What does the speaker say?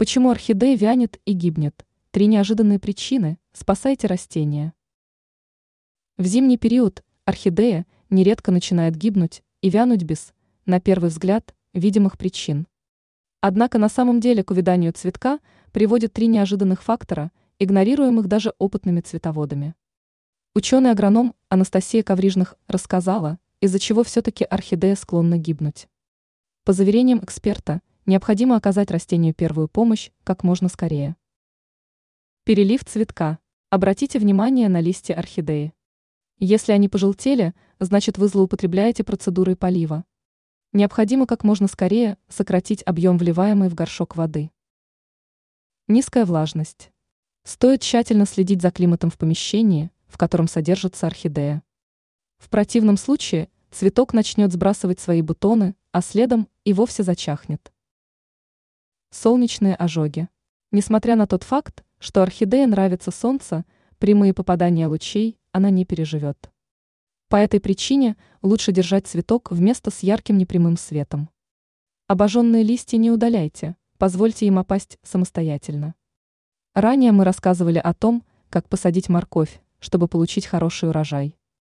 Почему орхидея вянет и гибнет? Три неожиданные причины. Спасайте растения. В зимний период орхидея нередко начинает гибнуть и вянуть без, на первый взгляд, видимых причин. Однако на самом деле к увяданию цветка приводят три неожиданных фактора, игнорируемых даже опытными цветоводами. Ученый-агроном Анастасия Коврижных рассказала, из-за чего все-таки орхидея склонна гибнуть. По заверениям эксперта, необходимо оказать растению первую помощь как можно скорее. Перелив цветка. Обратите внимание на листья орхидеи. Если они пожелтели, значит вы злоупотребляете процедурой полива. Необходимо как можно скорее сократить объем вливаемой в горшок воды. Низкая влажность. Стоит тщательно следить за климатом в помещении, в котором содержится орхидея. В противном случае цветок начнет сбрасывать свои бутоны, а следом и вовсе зачахнет. Солнечные ожоги. Несмотря на тот факт, что орхидее нравится солнце, прямые попадания лучей она не переживет. По этой причине лучше держать цветок в место с ярким непрямым светом. Обожженные листья не удаляйте, позвольте им опасть самостоятельно. Ранее мы рассказывали о том, как посадить морковь, чтобы получить хороший урожай.